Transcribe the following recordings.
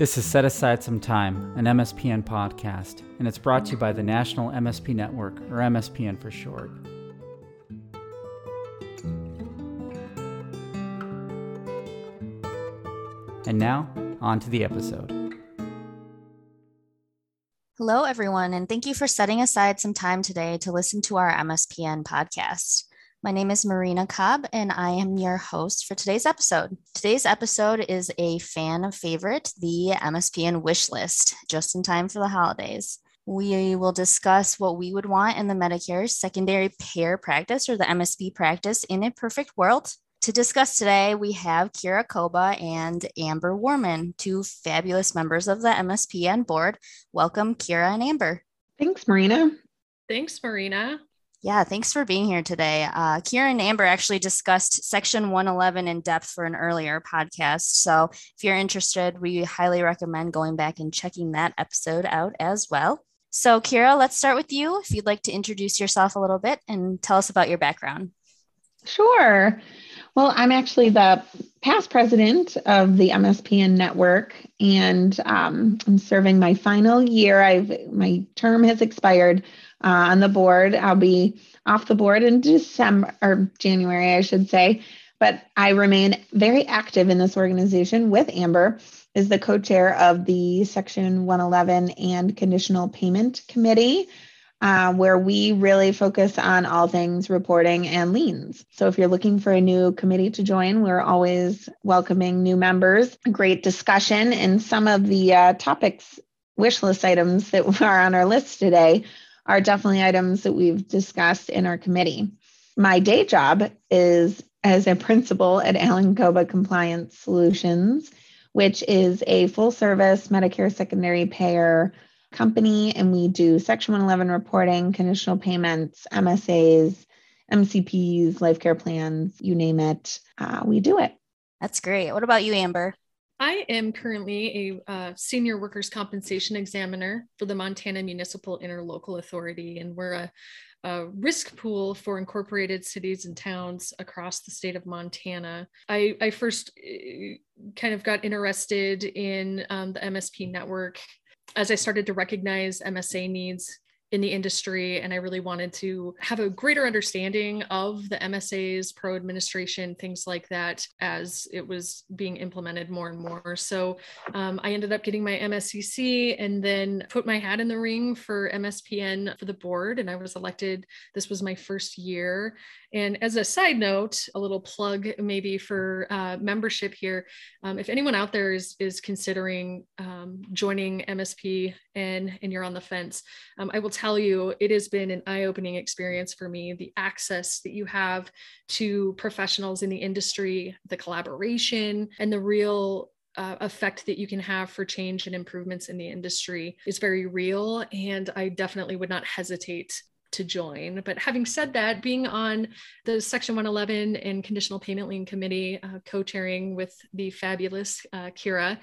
This is Set Aside Some Time, an MSPN podcast, and it's brought to you by the National MSP Network, or MSPN for short. And now, on to the episode. Hello, everyone, and thank you for setting aside some time today to listen to our MSPN podcast. My name is Marina Cobb, and I am your host for today's episode. Today's episode is a fan favorite, the MSPN wish list, just in time for the holidays. We will discuss what we would want in the Medicare secondary payer practice or the MSP practice in a perfect world. To discuss today, we have Kira Koba and Amber Warman, two fabulous members of the MSPN board. Welcome, Kira and Amber. Thanks, Marina. Thanks, Marina. Yeah, thanks for being here today. Uh, Kira and Amber actually discussed Section 111 in depth for an earlier podcast. So if you're interested, we highly recommend going back and checking that episode out as well. So, Kira, let's start with you. If you'd like to introduce yourself a little bit and tell us about your background. Sure. Well, I'm actually the past president of the MSPN network, and um, I'm serving my final year. I've my term has expired uh, on the board. I'll be off the board in December or January, I should say. But I remain very active in this organization with Amber, is the co-chair of the Section 111 and Conditional Payment Committee. Uh, where we really focus on all things reporting and liens. So, if you're looking for a new committee to join, we're always welcoming new members. Great discussion, and some of the uh, topics, wish list items that are on our list today are definitely items that we've discussed in our committee. My day job is as a principal at Allen Koba Compliance Solutions, which is a full service Medicare secondary payer company. And we do Section 111 reporting, conditional payments, MSAs, MCPs, life care plans, you name it. Uh, we do it. That's great. What about you, Amber? I am currently a uh, senior workers' compensation examiner for the Montana Municipal Interlocal Authority, and we're a, a, risk pool for incorporated cities and towns across the state of Montana. I, I first uh, kind of got interested in um, the MSP network as I started to recognize MSA needs in the industry and I really wanted to have a greater understanding of the MSAs, pro administration, things like that as it was being implemented more and more. So um, I ended up getting my MSCC and then put my hat in the ring for MSPN for the board and I was elected. This was my first year. And as a side note, a little plug maybe for uh, membership here. Um, if anyone out there is, is considering um, joining MSP and, and you're on the fence, um, I will tell you it has been an eye opening experience for me. The access that you have to professionals in the industry, the collaboration, and the real uh, effect that you can have for change and improvements in the industry is very real. And I definitely would not hesitate to join. But having said that, being on the Section 111 and Conditional Payment Lien Committee, uh, co chairing with the fabulous uh, Kira,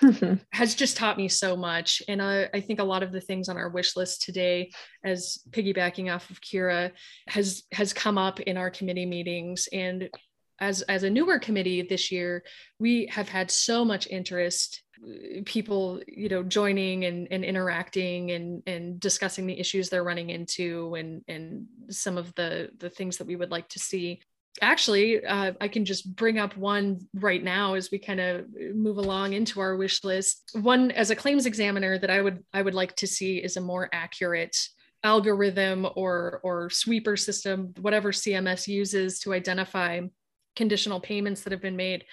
has just taught me so much. And uh, I think a lot of the things on our wish list today, as piggybacking off of Kira, has has come up in our committee meetings. And as, as a newer committee this year, we have had so much interest people you know joining and, and interacting and and discussing the issues they're running into and and some of the the things that we would like to see. Actually uh, i can just bring up one right now as we kind of move along into our wish list. One as a claims examiner that i would i would like to see is a more accurate algorithm or or sweeper system whatever cms uses to identify conditional payments that have been made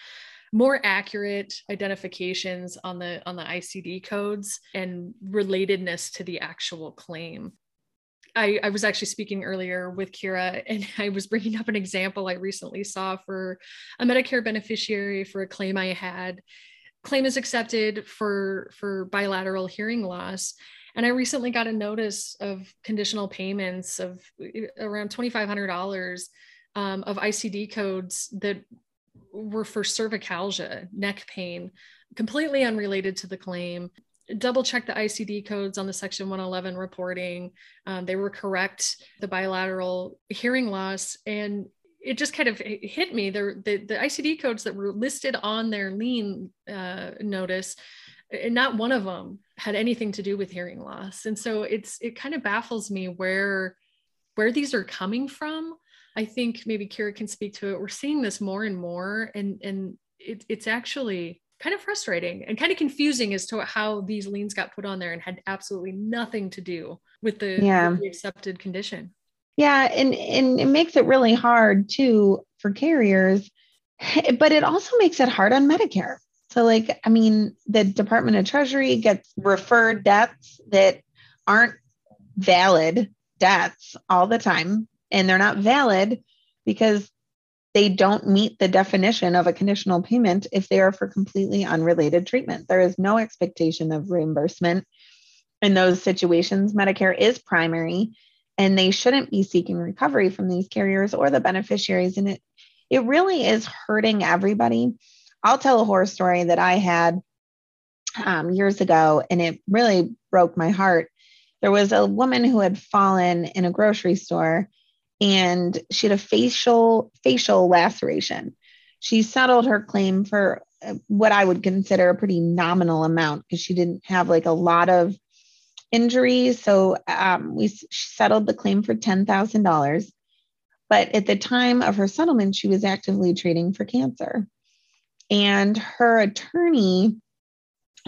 more accurate identifications on the on the ICD codes and relatedness to the actual claim. I, I, was actually speaking earlier with Kira, and I was bringing up an example I recently saw for a Medicare beneficiary for a claim I had. Claim is accepted for for bilateral hearing loss, and I recently got a notice of conditional payments of eh, around twenty five hundred dollars um, of ICD codes that were for cervicalgia, neck pain, completely unrelated to the claim. Double check the ICD codes on the Section 111 reporting. Um, they were correct, the bilateral hearing loss. And it just kind of hit me. The, the, ICD codes that were listed on their lien uh, notice not one of them had anything to do with hearing loss and so it's it kind of baffles me where where these are coming from i think maybe kira can speak to it we're seeing this more and more and and it, it's actually kind of frustrating and kind of confusing as to how these liens got put on there and had absolutely nothing to do with the, yeah. with the accepted condition yeah and and it makes it really hard too for carriers but it also makes it hard on medicare so, like, I mean, the Department of Treasury gets referred debts that aren't valid debts all the time. And they're not valid because they don't meet the definition of a conditional payment if they are for completely unrelated treatment. There is no expectation of reimbursement in those situations. Medicare is primary and they shouldn't be seeking recovery from these carriers or the beneficiaries. And it, it really is hurting everybody. I'll tell a horror story that I had um, years ago, and it really broke my heart. There was a woman who had fallen in a grocery store, and she had a facial facial laceration. She settled her claim for uh, what I would consider a pretty nominal amount because she didn't have like a lot of injuries. So um, we settled the claim for ten thousand dollars. But at the time of her settlement, she was actively treating for cancer and her attorney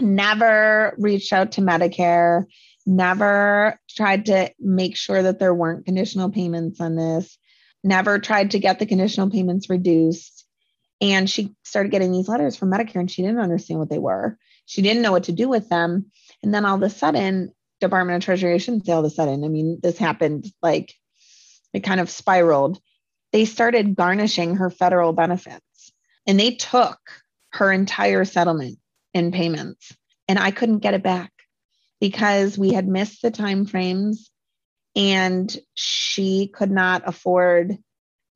never reached out to Medicare, never tried to make sure that there weren't conditional payments on this, never tried to get the conditional payments reduced. And she started getting these letters from Medicare and she didn't understand what they were. She didn't know what to do with them. And then all of a sudden, Department of Treasury, I shouldn't say all of a sudden, I mean, this happened like it kind of spiraled. They started garnishing her federal benefits and they took her entire settlement in payments and I couldn't get it back because we had missed the time frames and she could not afford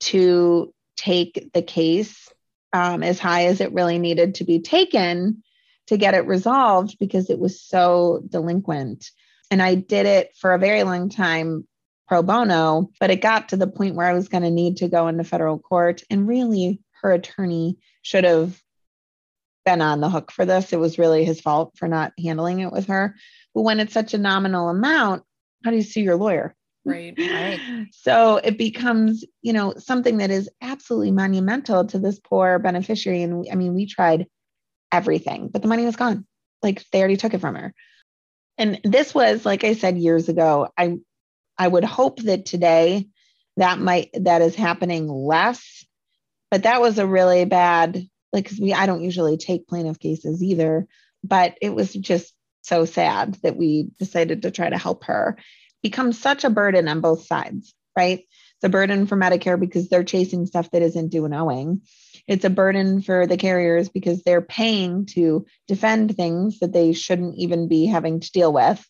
to take the case um, as high as it really needed to be taken to get it resolved because it was so delinquent. And I did it for a very long time pro bono, but it got to the point where I was going to need to go into federal court. And really, her attorney should have been on the hook for this. It was really his fault for not handling it with her. But when it's such a nominal amount, how do you sue your lawyer? Right. right. So it becomes, you know, something that is absolutely monumental to this poor beneficiary. And we, I mean, we tried everything, but the money was gone. Like they already took it from her. And this was, like I said years ago, I I would hope that today that might that is happening less but that was a really bad like because we i don't usually take plaintiff cases either but it was just so sad that we decided to try to help her become such a burden on both sides right? A burden for medicare because they're chasing stuff that isn't due and owing. It's a burden for the carriers because they're paying to defend things that they shouldn't even be having to deal with.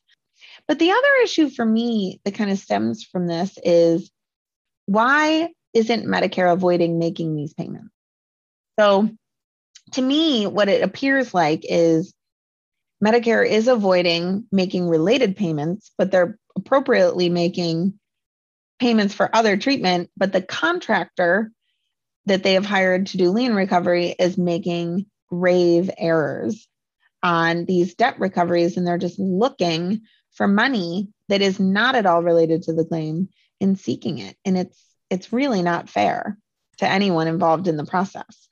But the other issue for me that kind of stems from this is why isn't Medicare avoiding making these payments? So, to me, what it appears like is Medicare is avoiding making related payments, but they're appropriately making payments for other treatment. But the contractor that they have hired to do lien recovery is making grave errors on these debt recoveries, and they're just looking for money that is not at all related to the claim and seeking it. And it's it's really not fair to anyone involved in the process.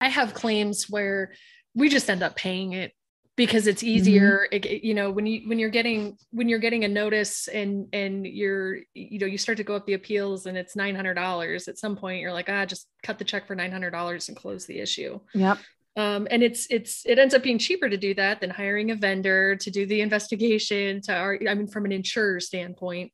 I have claims where we just end up paying it because it's easier mm-hmm. it, you know when you when you're getting when you're getting a notice and and you're you know you start to go up the appeals and it's $900 at some point you're like ah just cut the check for $900 and close the issue yep um, and it's it's it ends up being cheaper to do that than hiring a vendor to do the investigation to our i mean from an insurer standpoint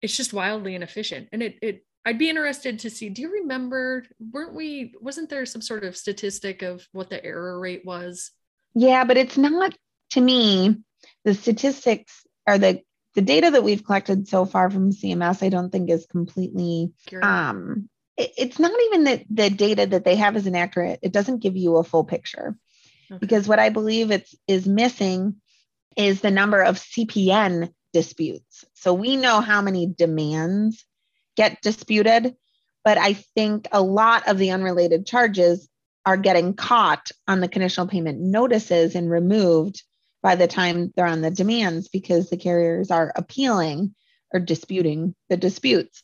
it's just wildly inefficient and it it I'd be interested to see. Do you remember? Weren't we? Wasn't there some sort of statistic of what the error rate was? Yeah, but it's not. To me, the statistics are the the data that we've collected so far from CMS. I don't think is completely. Um, it, it's not even that the data that they have is inaccurate. It doesn't give you a full picture, okay. because what I believe it's is missing is the number of CPN disputes. So we know how many demands get disputed. But I think a lot of the unrelated charges are getting caught on the conditional payment notices and removed by the time they're on the demands because the carriers are appealing or disputing the disputes.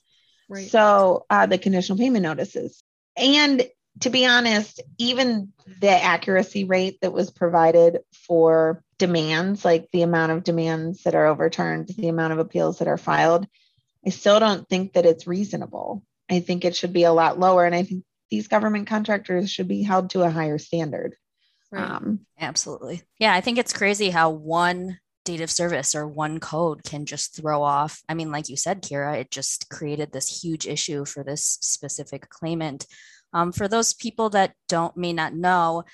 Right. So uh, the conditional payment notices. And to be honest, even the accuracy rate that was provided for demands, like the amount of demands that are overturned, the amount of appeals that are filed, I still don't think that it's reasonable. I think it should be a lot lower. And I think these government contractors should be held to a higher standard. Right. Um, Absolutely. Yeah, I think it's crazy how one date of service or one code can just throw off. I mean, like you said, Kira, it just created this huge issue for this specific claimant. Um, for those people that don't may not know,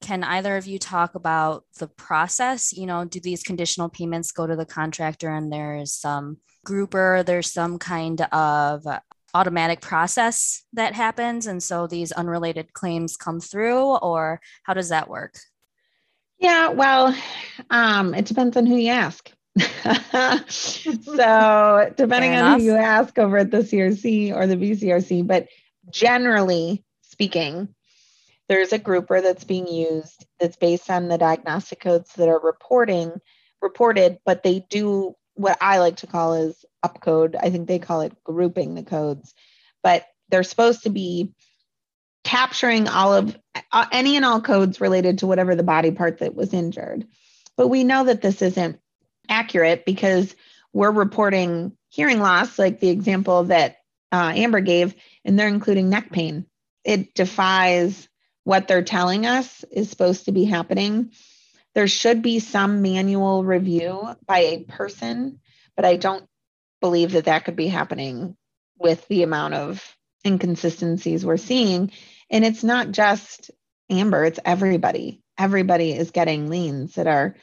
can either of you talk about the process? You know, do these conditional payments go to the contractor and there's some grouper, there's some kind of automatic process that happens and so these unrelated claims come through or how does that work? Yeah well um, it depends on who you ask. So depending on who you ask over at the crc or the bcrc but generally speaking there's a grouper that's being used that's based on the diagnostic codes that are reporting reported but they do what i like to call is upcode. I think they call it grouping the codes, but they're supposed to be capturing all of uh, any and all codes related to whatever the body part that was injured. But we know that this isn't accurate because we're reporting hearing loss, like the example that uh, Amber gave, and they're including neck pain. It defies what they're telling us is supposed to be happening. There should be some manual review by a person, but I don't believe that that could be happening with the amount of inconsistencies we're seeing. And it's not just Amber, it's everybody. Everybody is getting liens that are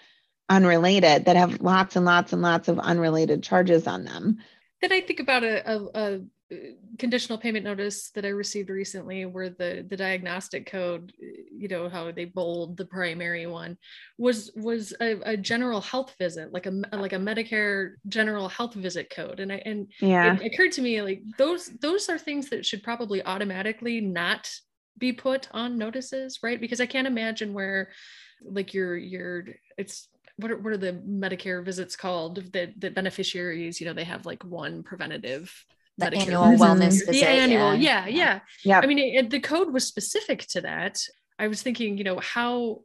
unrelated, that have lots and lots and lots of unrelated charges on them. Then I think about a, a, a conditional payment notice that I received recently, where the the diagnostic code, you know how they bold the primary one, was was a, a general health visit, like a like a Medicare general health visit code, and I and yeah, it occurred to me like those those are things that should probably automatically not be put on notices, right? Because I can't imagine where like your your it's what are, what are the Medicare visits called that the beneficiaries, you know, they have like one preventative the annual wellness visit. The annual, yeah, yeah. Yeah. I mean, it, the code was specific to that. I was thinking, you know, how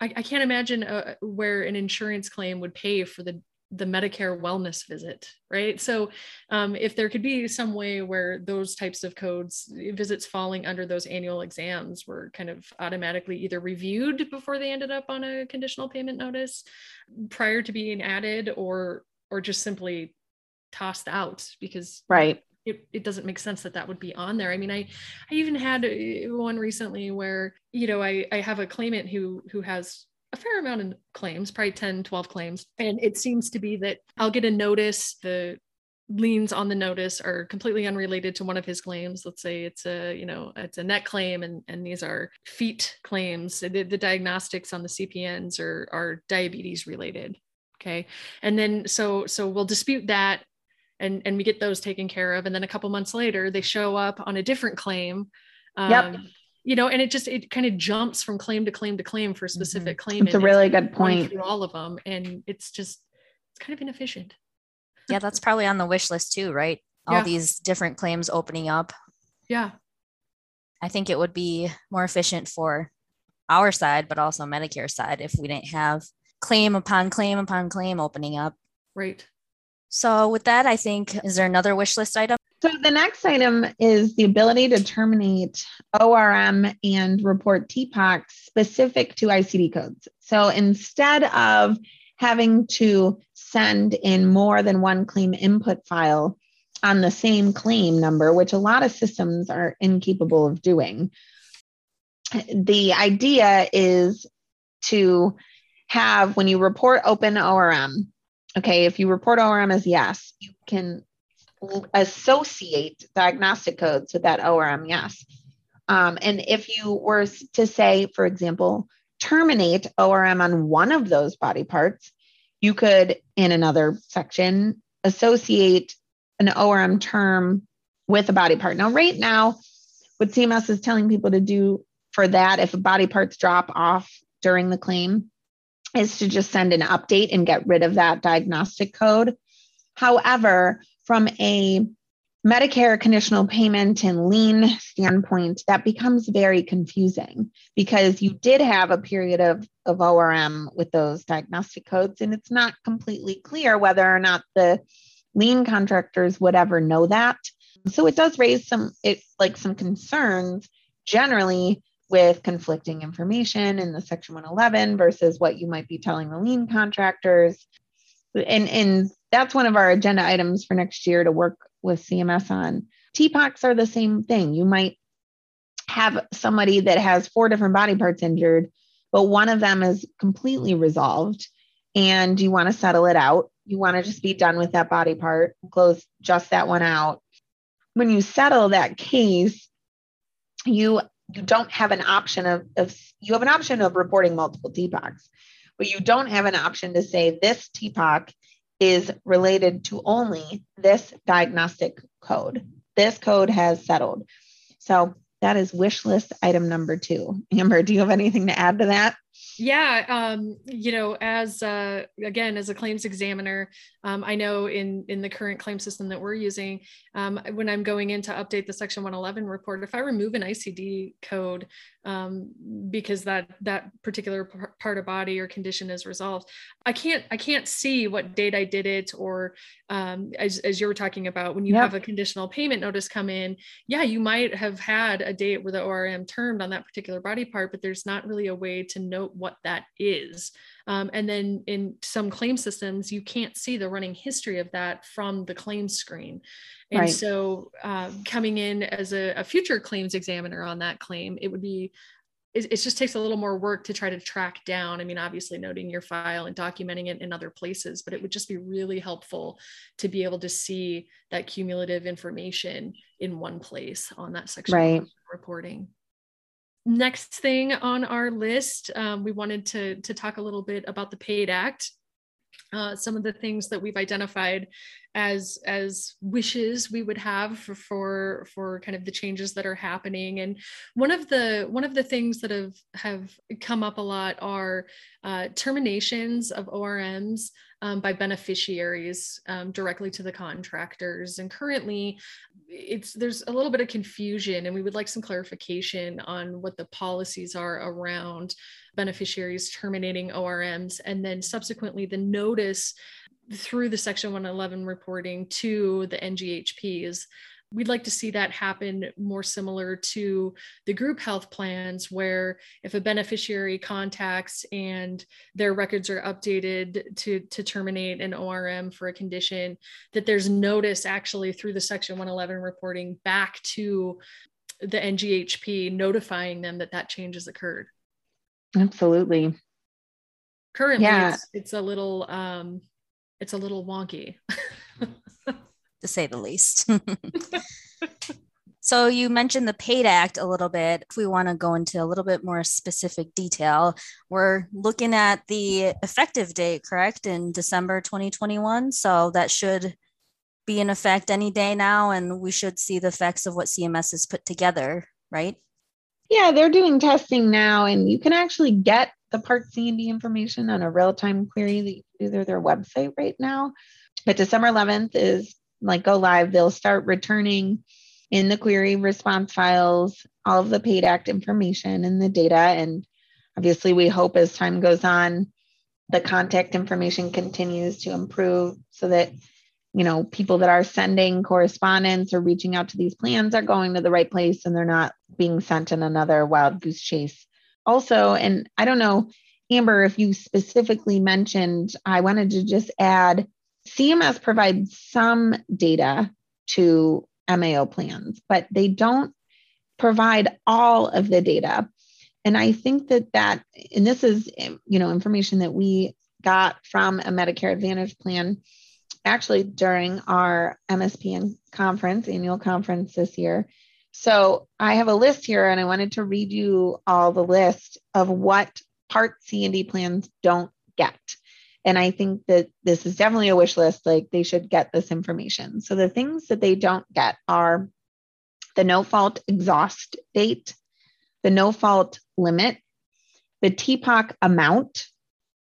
I, I can't imagine uh, where an insurance claim would pay for the the Medicare wellness visit, right? So, um, if there could be some way where those types of codes, visits falling under those annual exams, were kind of automatically either reviewed before they ended up on a conditional payment notice prior to being added, or or just simply tossed out because right it, it doesn't make sense that that would be on there. I mean, I, I even had uh, one recently where, you know, I, I have a claimant who, who has a fair amount of claims, probably 10, 12 claims. And it seems to be that I'll get a notice, the liens on the notice are completely unrelated to one of his claims. Let's say it's a, you know, it's a net claim and, and these are feet claims. The, the diagnostics on the CPNs are, are diabetes related. Okay. And then so, so we'll dispute that and and we get those taken care of and then a couple months later they show up on a different claim um, yep. you know and it just it kind of jumps from claim to claim to claim for a mm-hmm. specific mm-hmm. claim it's a really good point through all of them and it's just it's kind of inefficient yeah that's probably on the wish list too right all yeah. these different claims opening up yeah i think it would be more efficient for our side but also medicare side if we didn't have claim upon claim upon claim opening up right so, with that, I think, is there another wish list item? So, the next item is the ability to terminate ORM and report TPOC specific to ICD codes. So, instead of having to send in more than one claim input file on the same claim number, which a lot of systems are incapable of doing, the idea is to have when you report open ORM, Okay, if you report ORM as yes, you can associate diagnostic codes with that ORM yes. Um, and if you were to say, for example, terminate ORM on one of those body parts, you could, in another section, associate an ORM term with a body part. Now, right now, what CMS is telling people to do for that, if a body parts drop off during the claim, is to just send an update and get rid of that diagnostic code. However, from a Medicare conditional payment and lien standpoint, that becomes very confusing because you did have a period of, of ORM with those diagnostic codes, and it's not completely clear whether or not the lien contractors would ever know that. So it does raise some it like some concerns generally with conflicting information in the section 111 versus what you might be telling the lien contractors. And, and that's one of our agenda items for next year to work with CMS on. TPOCs are the same thing. You might have somebody that has four different body parts injured, but one of them is completely resolved and you want to settle it out. You want to just be done with that body part, close just that one out. When you settle that case, you you don't have an option of, of you have an option of reporting multiple TPOCs, but you don't have an option to say this TPOC is related to only this diagnostic code. This code has settled. So that is wish list item number two. Amber, do you have anything to add to that? Yeah, um, you know, as uh, again as a claims examiner, um, I know in in the current claim system that we're using, um, when I'm going in to update the Section 111 report, if I remove an ICD code um, because that that particular part of body or condition is resolved, I can't I can't see what date I did it or um, as as you were talking about when you yep. have a conditional payment notice come in, yeah, you might have had a date where the ORM termed on that particular body part, but there's not really a way to note what what that is. Um, and then in some claim systems, you can't see the running history of that from the claim screen. And right. so uh, coming in as a, a future claims examiner on that claim, it would be it, it, just takes a little more work to try to track down. I mean, obviously noting your file and documenting it in other places, but it would just be really helpful to be able to see that cumulative information in one place on that section right. reporting next thing on our list, um, we wanted to, to talk a little bit about the PAID Act. Uh, some of the things that we've identified as as wishes we would have for, for for kind of the changes that are happening. And one of the one of the things that have have come up a lot are uh, terminations of orms um, by beneficiaries um, directly to the contractors. And currently it's there's a little bit of confusion and we would like some clarification on what the policies are around beneficiaries terminating orms and then subsequently the notice through the Section 111 reporting to the NGHPs. We'd like to see that happen more similar to the group health plans, where if a beneficiary contacts and their records are updated to, to terminate an ORM for a condition, that there's notice actually through the Section 111 reporting back to the NGHP notifying them that that change has occurred. Absolutely. Currently, yeah. it's, it's a little um, it's a little wonky. To say the least. So you mentioned the paid act a little bit. If we want to go into a little bit more specific detail we're looking at the effective date correct in december 2021 so that should be in effect any day now and we should see the effects of what cms has put together right? Yeah they're doing testing now and you can actually get the and D information on a real-time query that you do through their website right now. But December 11th is like go live. They'll start returning in the query response files all of the paid act information and the data. And obviously, we hope as time goes on, the contact information continues to improve so that you know people that are sending correspondence or reaching out to these plans are going to the right place and they're not being sent in another wild goose chase also, and I don't know, Amber, if you specifically mentioned, I wanted to just add CMS provides some data to MAO plans, but they don't provide all of the data. And I think that that, and this is, you know, information that we got from a Medicare Advantage plan actually during our MSPN conference, annual conference this year. So I have a list here and I wanted to read you all the list of what Part C and D plans don't get. And I think that this is definitely a wish list. Like they should get this information. So the things that they don't get are the no fault exhaust date, the no fault limit, the TPOC amount,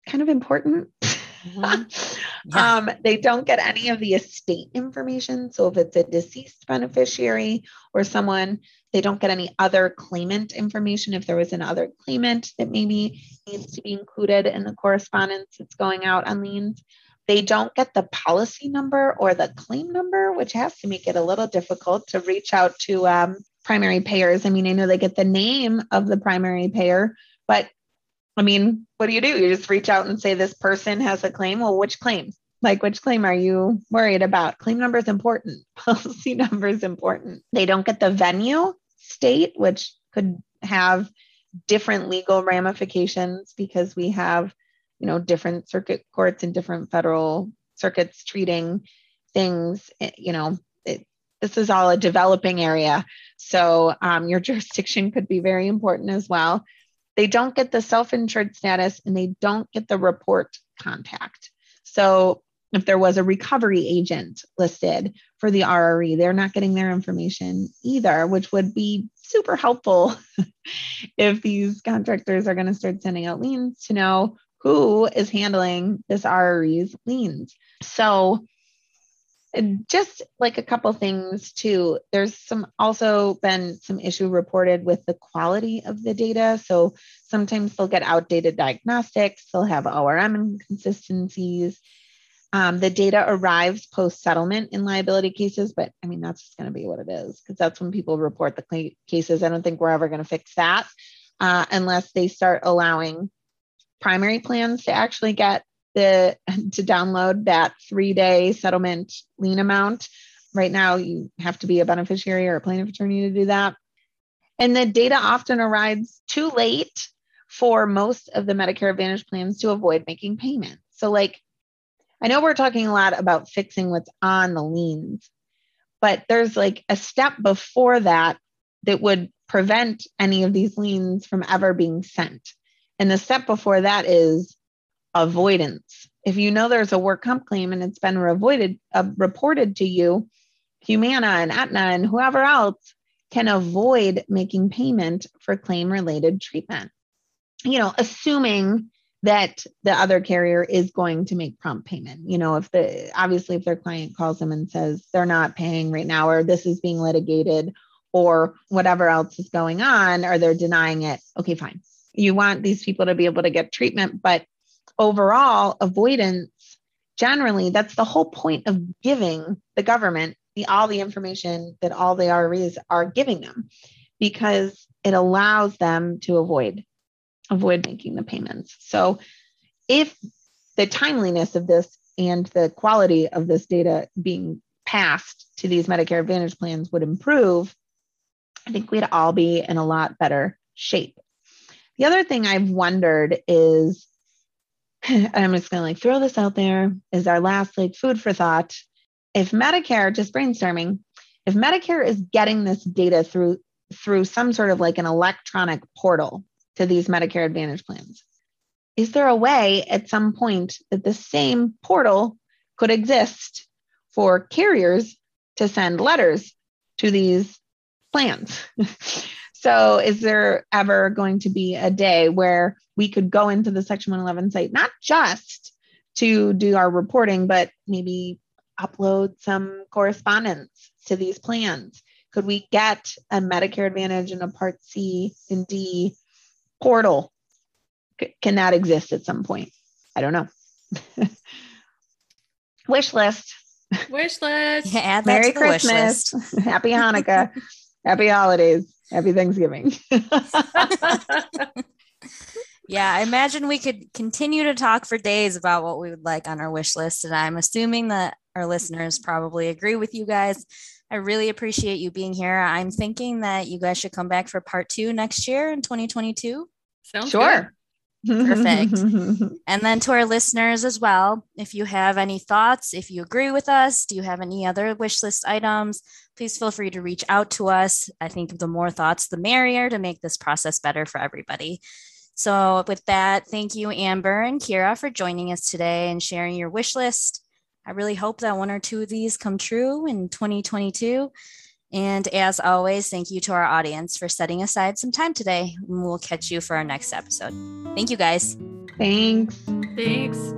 kind of important. Mm-hmm. Yeah. um, they don't get any of the estate information. So if it's a deceased beneficiary or someone, they don't get any other claimant information. If there was another claimant that maybe needs to be included in the correspondence that's going out on liens, they don't get the policy number or the claim number, which has to make it a little difficult to reach out to um, primary payers. I mean, I know they get the name of the primary payer, but I mean, what do you do? You just reach out and say this person has a claim. Well, which claim? Like, which claim are you worried about? Claim number is important. Policy number is important. They don't get the venue state, which could have different legal ramifications because we have, you know, different circuit courts and different federal circuits treating things. Eh, you know, it, this is all a developing area. So um, your jurisdiction could be very important as well. They don't get the self insured status and they don't get the report contact. So if there was a recovery agent listed for the RRE, they're not getting their information either, which would be super helpful if these contractors are going to start sending out liens to know who is handling this RRE's liens. So just like a couple things too. There's some also been some issue reported with the quality of the data. So sometimes they'll get outdated diagnostics they'll have orm inconsistencies. Um, the data arrives post settlement in liability cases but i mean that's just going to be what it is because that's when people report the cases. I don't think we're ever going to fix that uh, unless they start allowing primary plans to actually get the to download that three day settlement lien amount. Right now, you have to be a beneficiary or a plaintiff attorney to do that. And the data often arrives too late for most of the Medicare Advantage plans to avoid making payments. So, like, I know we're talking a lot about fixing what's on the liens, but there's like a step before that that would prevent any of these liens from ever being sent. And the step before that is avoidance. If you know there's a work comp claim and it's been avoided, uh, reported to you, Humana and Aetna and whoever else can avoid making payment for claim related treatment. You know, assuming that the other carrier is going to make prompt payment. You know, if the obviously if their client calls them and says they're not paying right now or this is being litigated or whatever else is going on or they're denying it, okay, fine. You want these people to be able to get treatment, but overall avoidance generally that's the whole point of giving the government the, all the information that all the RREs are giving them because it allows them to avoid avoid making the payments. So if the timeliness of this and the quality of this data being passed to these Medicare Advantage plans would improve, I think we'd all be in a lot better shape. The other thing I've wondered is I'm just going to like throw this out there is our last like food for thought. If Medicare, just brainstorming, if Medicare is getting this data through through some sort of like an electronic portal to these Medicare Advantage plans, is there a way at some point that the same portal could exist for carriers to send letters to these plans? So, is there ever going to be a day where we could go into the Section 111 site, not just to do our reporting, but maybe upload some correspondence to these plans? Could we get a Medicare Advantage and a Part C and D portal? C- can that exist at some point? I don't know. wish list. Wish list. Yeah, add that Merry Christmas. Happy Hanukkah. Happy holidays. Happy Thanksgiving. yeah, I imagine we could continue to talk for days about what we would like on our wish list. And I'm assuming that our listeners probably agree with you guys. I really appreciate you being here. I'm thinking that you guys should come back for part two next year in 2022. Sounds sure. Good. Perfect. and then to our listeners as well, if you have any thoughts, if you agree with us, do you have any other wish list items, please feel free to reach out to us. I think the more thoughts, the merrier to make this process better for everybody. So, with that, thank you, Amber and Kira, for joining us today and sharing your wish list. I really hope that one or two of these come true in 2022. And as always, thank you to our audience for setting aside some time today. And we'll catch you for our next episode. Thank you, guys. Thanks. Thanks.